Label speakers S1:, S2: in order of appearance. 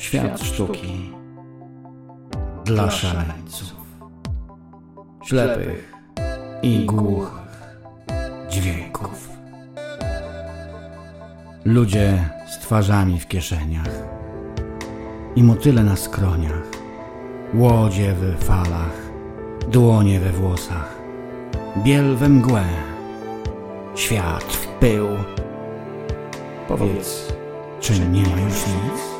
S1: Świat sztuki. dla szaleńców, ślepych i głuchych. dźwięków. Ludzie z twarzami w kieszeniach i motyle na skroniach, łodzie w falach, dłonie we włosach, biel we mgłę, świat w pył. Powiedz, czy nie ma już nic?